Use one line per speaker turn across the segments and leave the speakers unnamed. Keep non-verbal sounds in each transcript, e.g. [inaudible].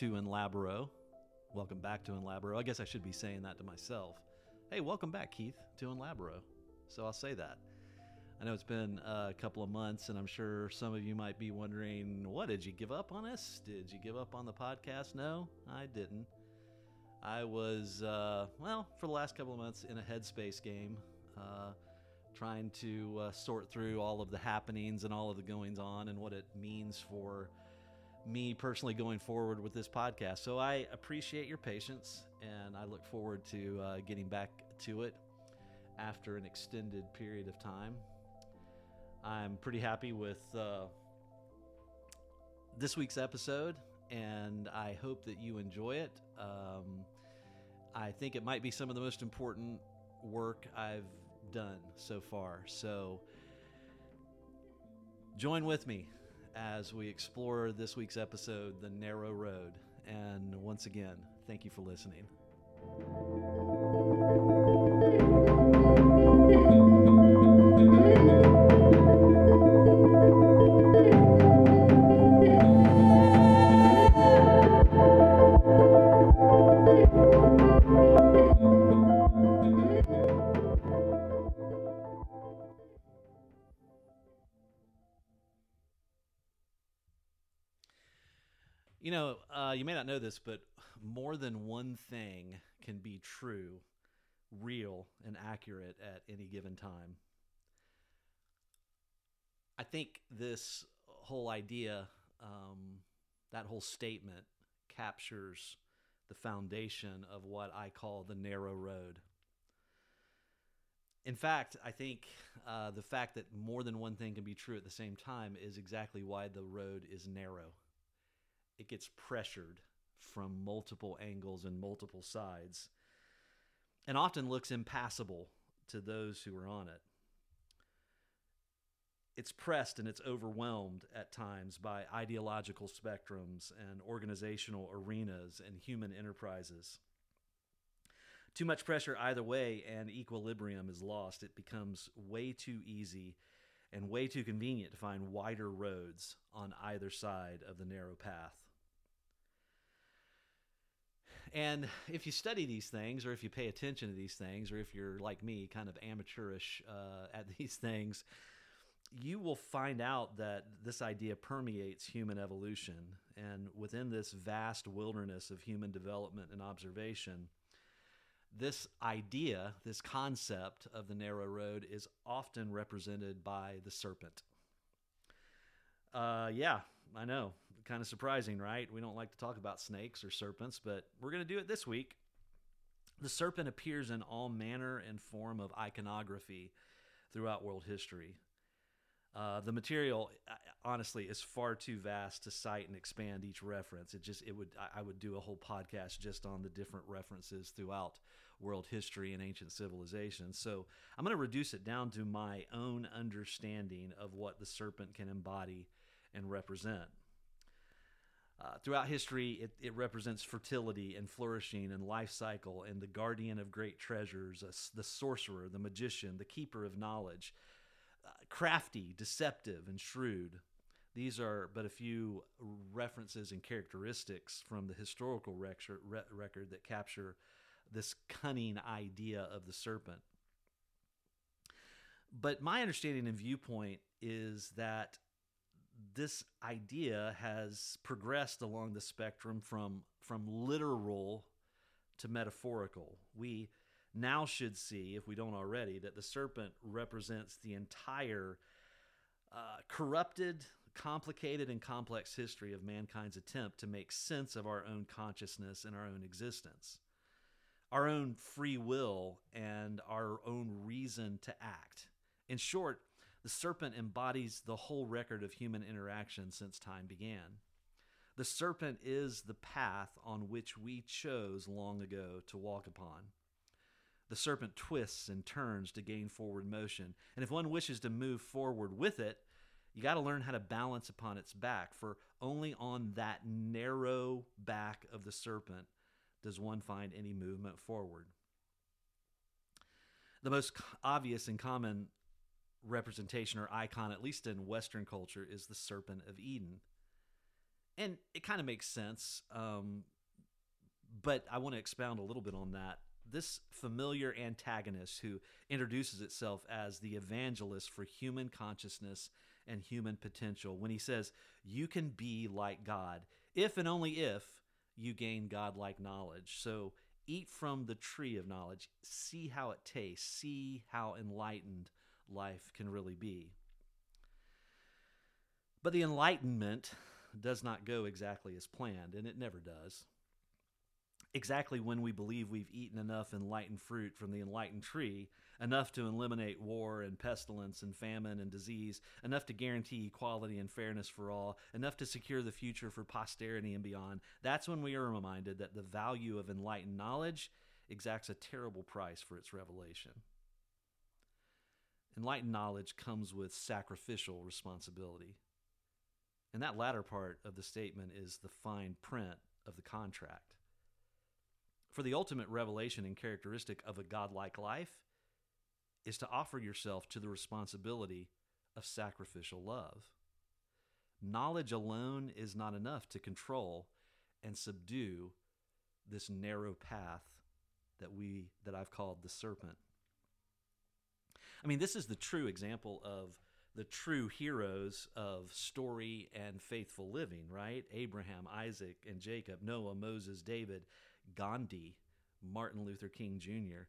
to Enlabro. Welcome back to Enlabro. I guess I should be saying that to myself. Hey, welcome back, Keith, to Enlabro. So I'll say that. I know it's been a couple of months, and I'm sure some of you might be wondering, what, did you give up on us? Did you give up on the podcast? No, I didn't. I was, uh, well, for the last couple of months in a headspace game, uh, trying to uh, sort through all of the happenings and all of the goings on and what it means for me personally going forward with this podcast. So I appreciate your patience and I look forward to uh, getting back to it after an extended period of time. I'm pretty happy with uh, this week's episode and I hope that you enjoy it. Um, I think it might be some of the most important work I've done so far. So join with me as we explore this week's episode, The Narrow Road. And once again, thank you for listening. Uh, you may not know this, but more than one thing can be true, real, and accurate at any given time. I think this whole idea, um, that whole statement, captures the foundation of what I call the narrow road. In fact, I think uh, the fact that more than one thing can be true at the same time is exactly why the road is narrow it gets pressured from multiple angles and multiple sides and often looks impassable to those who are on it. It's pressed and it's overwhelmed at times by ideological spectrums and organizational arenas and human enterprises. Too much pressure either way and equilibrium is lost. It becomes way too easy and way too convenient to find wider roads on either side of the narrow path. And if you study these things, or if you pay attention to these things, or if you're like me, kind of amateurish uh, at [laughs] these things, you will find out that this idea permeates human evolution. And within this vast wilderness of human development and observation, this idea, this concept of the narrow road is often represented by the serpent. Uh, yeah, I know kind of surprising, right? We don't like to talk about snakes or serpents, but we're going to do it this week. The serpent appears in all manner and form of iconography throughout world history. Uh, the material, honestly, is far too vast to cite and expand each reference. It just, it would, I would do a whole podcast just on the different references throughout world history and ancient civilizations. So I'm going to reduce it down to my own understanding of what the serpent can embody and represent. Uh, throughout history, it, it, represents fertility and flourishing and life cycle and the guardian of great treasures, uh, the sorcerer, the magician, the keeper of knowledge, uh, crafty, deceptive, and shrewd. These are but a few references and characteristics from the historical record, record that capture this cunning idea of the serpent. But my understanding and viewpoint is that this idea has progressed along the spectrum from from literal to metaphorical. We now should see, if we don't already, that the serpent represents the entire uh, corrupted, complicated, and complex history of mankind's attempt to make sense of our own consciousness and our own existence, our own free will, and our own reason to act. In short, the serpent embodies the whole record of human interaction since time began. The serpent is the path on which we chose long ago to walk upon. The serpent twists and turns to gain forward motion, and if one wishes to move forward with it, you got to learn how to balance upon its back, for only on that narrow back of the serpent does one find any movement forward. The most obvious and common representation or icon, at least in Western culture, is the Serpent of Eden. And it kind of makes sense, um, but I want to expound a little bit on that. This familiar antagonist who introduces itself as the evangelist for human consciousness and human potential when he says, You can be like God, if and only if you gain godlike knowledge. So eat from the tree of knowledge, see how it tastes, see how enlightened life can really be. But the enlightenment does not go exactly as planned, and it never does. Exactly when we believe we've eaten enough enlightened fruit from the enlightened tree, enough to eliminate war and pestilence and famine and disease, enough to guarantee equality and fairness for all, enough to secure the future for posterity and beyond, that's when we are reminded that the value of enlightened knowledge exacts a terrible price for its revelation. Enlightened knowledge comes with sacrificial responsibility. And that latter part of the statement is the fine print of the contract. For the ultimate revelation and characteristic of a godlike life is to offer yourself to the responsibility of sacrificial love. Knowledge alone is not enough to control and subdue this narrow path that we that I've called the serpent. I mean, this is the true example of the true heroes of story and faithful living, right? Abraham, Isaac, and Jacob, Noah, Moses, David, Gandhi, Martin Luther King Jr.,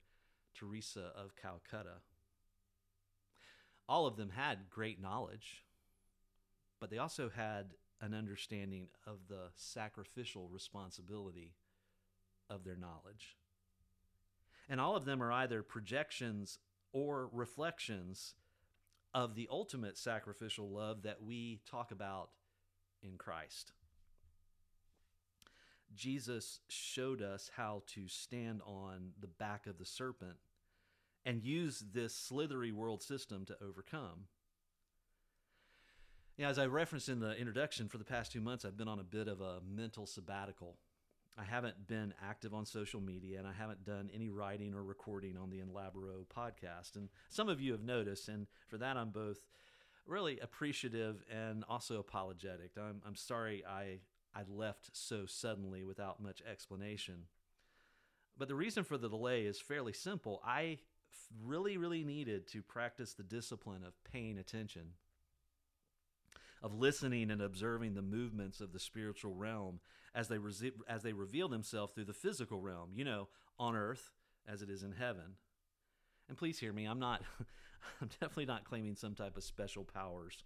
Teresa of Calcutta. All of them had great knowledge, but they also had an understanding of the sacrificial responsibility of their knowledge. And all of them are either projections or reflections of the ultimate sacrificial love that we talk about in Christ. Jesus showed us how to stand on the back of the serpent and use this slithery world system to overcome. Yeah, as I referenced in the introduction, for the past two months, I've been on a bit of a mental sabbatical. I haven't been active on social media and I haven't done any writing or recording on the Enlaboro podcast. And some of you have noticed, and for that, I'm both really appreciative and also apologetic. I'm, I'm sorry I, I left so suddenly without much explanation. But the reason for the delay is fairly simple. I really, really needed to practice the discipline of paying attention, of listening and observing the movements of the spiritual realm as they, re- as they reveal themselves through the physical realm, you know, on earth as it is in heaven. And please hear me, I'm not, [laughs] I'm definitely not claiming some type of special powers.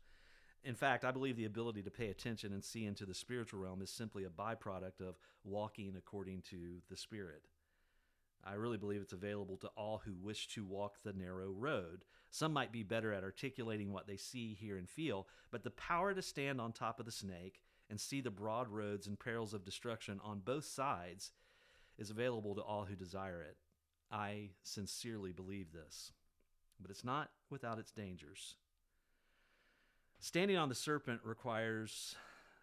In fact, I believe the ability to pay attention and see into the spiritual realm is simply a byproduct of walking according to the Spirit. I really believe it's available to all who wish to walk the narrow road. Some might be better at articulating what they see, hear, and feel, but the power to stand on top of the snake and see the broad roads and perils of destruction on both sides is available to all who desire it. I sincerely believe this, but it's not without its dangers. Standing on the serpent requires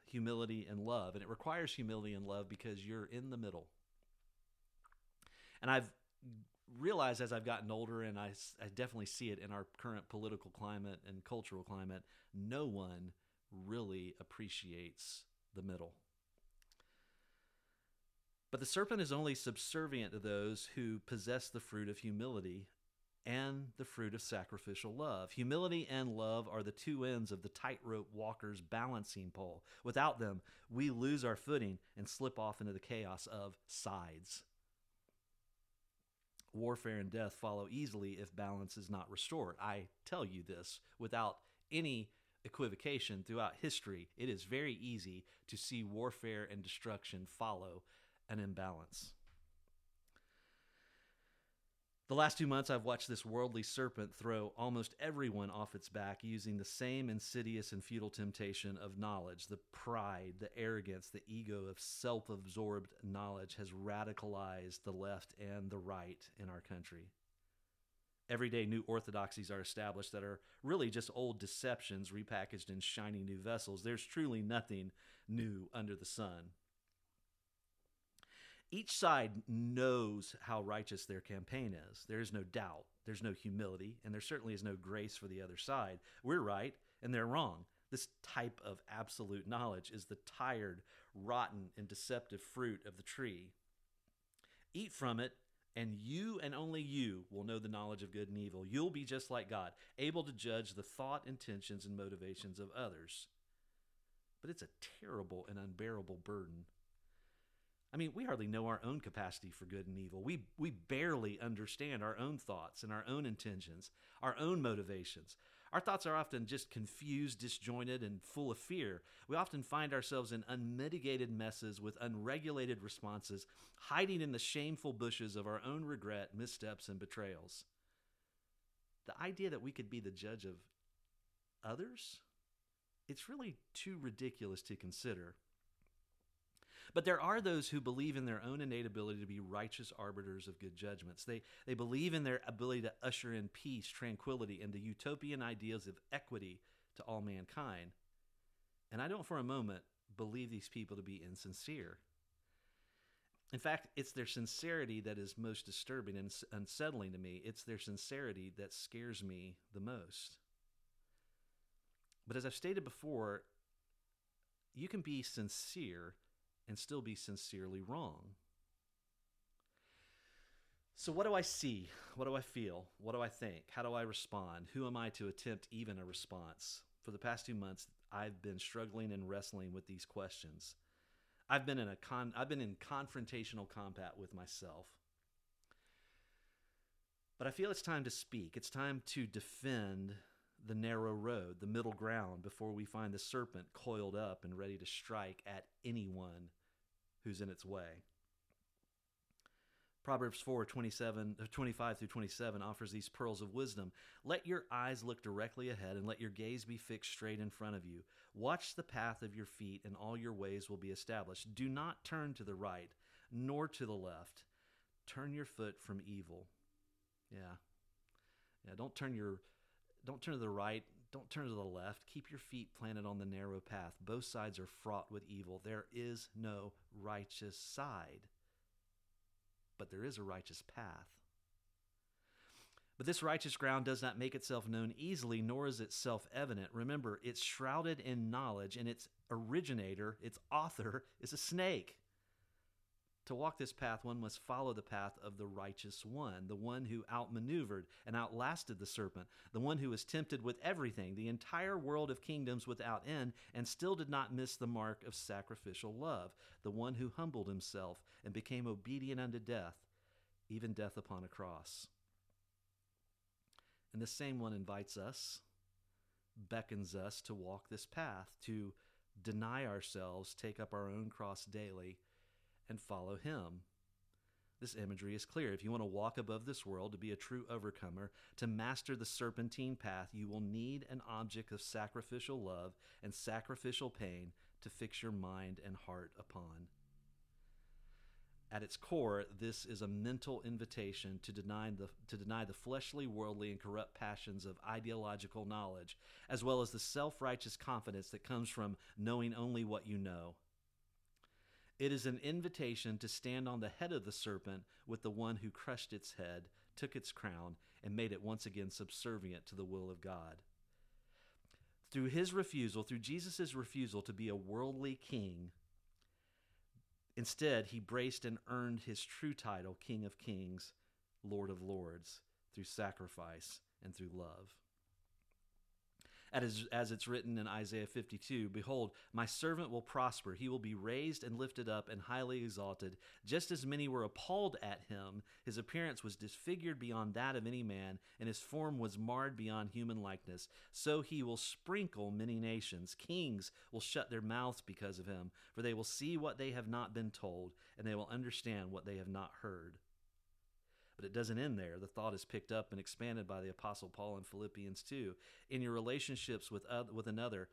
humility and love, and it requires humility and love because you're in the middle. And I've realized as I've gotten older, and I, I definitely see it in our current political climate and cultural climate, no one really appreciates the middle. But the serpent is only subservient to those who possess the fruit of humility and the fruit of sacrificial love. Humility and love are the two ends of the tightrope walker's balancing pole. Without them, we lose our footing and slip off into the chaos of sides. Warfare and death follow easily if balance is not restored. I tell you this without any equivocation throughout history, it is very easy to see warfare and destruction follow an imbalance. The last two months, I've watched this worldly serpent throw almost everyone off its back using the same insidious and futile temptation of knowledge. The pride, the arrogance, the ego of self absorbed knowledge has radicalized the left and the right in our country. Every day, new orthodoxies are established that are really just old deceptions repackaged in shiny new vessels. There's truly nothing new under the sun. Each side knows how righteous their campaign is. There is no doubt. There's no humility, and there certainly is no grace for the other side. We're right, and they're wrong. This type of absolute knowledge is the tired, rotten, and deceptive fruit of the tree. Eat from it, and you and only you will know the knowledge of good and evil. You'll be just like God, able to judge the thought, intentions, and motivations of others. But it's a terrible and unbearable burden. I mean, we hardly know our own capacity for good and evil. We, we barely understand our own thoughts and our own intentions, our own motivations. Our thoughts are often just confused, disjointed, and full of fear. We often find ourselves in unmitigated messes with unregulated responses, hiding in the shameful bushes of our own regret, missteps, and betrayals. The idea that we could be the judge of others? It's really too ridiculous to consider. But there are those who believe in their own innate ability to be righteous arbiters of good judgments. They, they believe in their ability to usher in peace, tranquility, and the utopian ideas of equity to all mankind. And I don't for a moment believe these people to be insincere. In fact, it's their sincerity that is most disturbing and unsettling to me. It's their sincerity that scares me the most. But as I've stated before, you can be sincere and still be sincerely wrong. So, what do I see? What do I feel? What do I think? How do I respond? Who am I to attempt even a response? For the past two months, I've been struggling and wrestling with these questions. I've been in a con- I've been in confrontational combat with myself. But I feel it's time to speak. It's time to defend the narrow road, the middle ground, before we find the serpent coiled up and ready to strike at anyone who's in its way. Proverbs 4 27, uh, 25 through 27 offers these pearls of wisdom. Let your eyes look directly ahead and let your gaze be fixed straight in front of you. Watch the path of your feet, and all your ways will be established. Do not turn to the right nor to the left. Turn your foot from evil. Yeah. Yeah, don't turn your don't turn to the right don't turn to the left. Keep your feet planted on the narrow path. Both sides are fraught with evil. There is no righteous side, but there is a righteous path. But this righteous ground does not make itself known easily, nor is it self evident. Remember, it's shrouded in knowledge, and its originator, its author, is a snake. To walk this path, one must follow the path of the righteous one, the one who outmaneuvered and outlasted the serpent, the one who was tempted with everything, the entire world of kingdoms without end, and still did not miss the mark of sacrificial love, the one who humbled himself and became obedient unto death, even death upon a cross. And the same one invites us, beckons us to walk this path, to deny ourselves, take up our own cross daily and follow him. This imagery is clear. If you want to walk above this world, to be a true overcomer, to master the serpentine path, you will need an object of sacrificial love and sacrificial pain to fix your mind and heart upon. At its core, this is a mental invitation to deny the, to deny the fleshly, worldly, and corrupt passions of ideological knowledge, as well as the self righteous confidence that comes from knowing only what you know. It is an invitation to stand on the head of the serpent with the one who crushed its head, took its crown, and made it once again subservient to the will of God. Through his refusal, through Jesus' refusal to be a worldly king, instead, he braced and earned his true title, King of Kings, Lord of Lords, through sacrifice and through love as, as it's written in Isaiah 52 Behold, my servant will prosper. He will be raised and lifted up and highly exalted. Just as many were appalled at him, his appearance was disfigured beyond that of any man, and his form was marred beyond human likeness. So he will sprinkle many nations. Kings will shut their mouths because of him, for they will see what they have not been told, and they will understand what they have not heard. But it doesn't end there. The thought is picked up and expanded by the Apostle Paul in Philippians 2. In your relationships with, other, with another,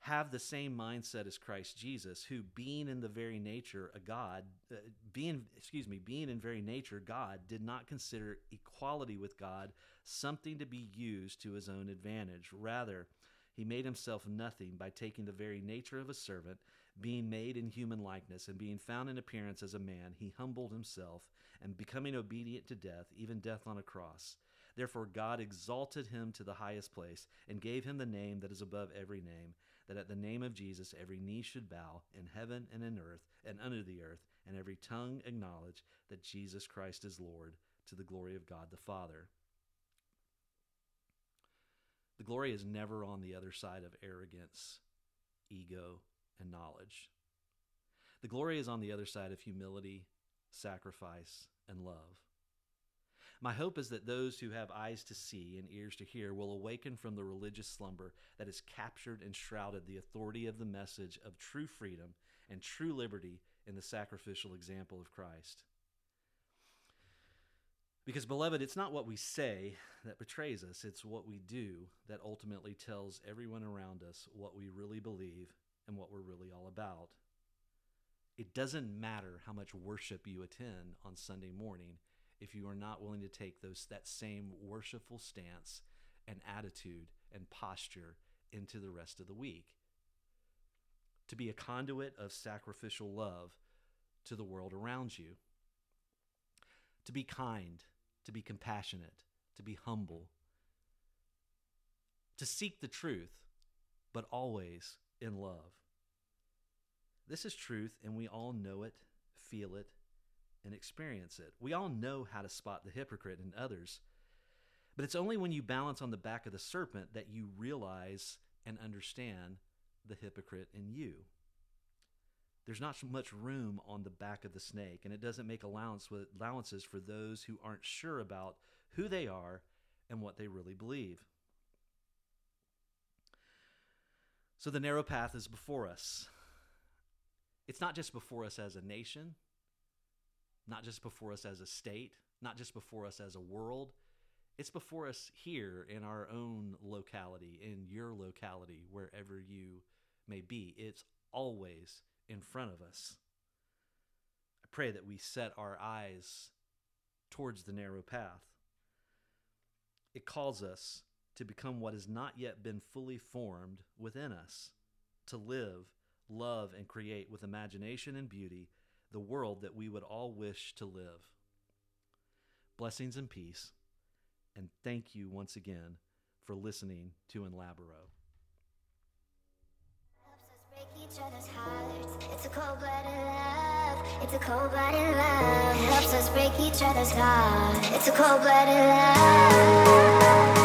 have the same mindset as Christ Jesus, who being in the very nature a God, uh, being excuse me, being in very nature God, did not consider equality with God something to be used to his own advantage. Rather, he made himself nothing by taking the very nature of a servant, being made in human likeness, and being found in appearance as a man, he humbled himself, and becoming obedient to death, even death on a cross. Therefore, God exalted him to the highest place, and gave him the name that is above every name, that at the name of Jesus every knee should bow, in heaven and in earth, and under the earth, and every tongue acknowledge that Jesus Christ is Lord, to the glory of God the Father. The glory is never on the other side of arrogance, ego, and knowledge. The glory is on the other side of humility, sacrifice, and love. My hope is that those who have eyes to see and ears to hear will awaken from the religious slumber that has captured and shrouded the authority of the message of true freedom and true liberty in the sacrificial example of Christ. Because, beloved, it's not what we say that betrays us, it's what we do that ultimately tells everyone around us what we really believe and what we're really all about. It doesn't matter how much worship you attend on Sunday morning if you are not willing to take those that same worshipful stance and attitude and posture into the rest of the week. To be a conduit of sacrificial love to the world around you. To be kind to be compassionate, to be humble, to seek the truth, but always in love. This is truth, and we all know it, feel it, and experience it. We all know how to spot the hypocrite in others, but it's only when you balance on the back of the serpent that you realize and understand the hypocrite in you there's not much room on the back of the snake, and it doesn't make allowance with allowances for those who aren't sure about who they are and what they really believe. So the narrow path is before us. It's not just before us as a nation, not just before us as a state, not just before us as a world. It's before us here in our own locality, in your locality, wherever you may be. It's always in front of us. I pray that we set our eyes towards the narrow path. It calls us to become what has not yet been fully formed within us, to live, love, and create with imagination and beauty the world that we would all wish to live. Blessings and peace, and thank you once again for listening to In It's a cold-blooded love. It's a cold-blooded love. Helps us break each other's hearts. It's a cold-blooded love.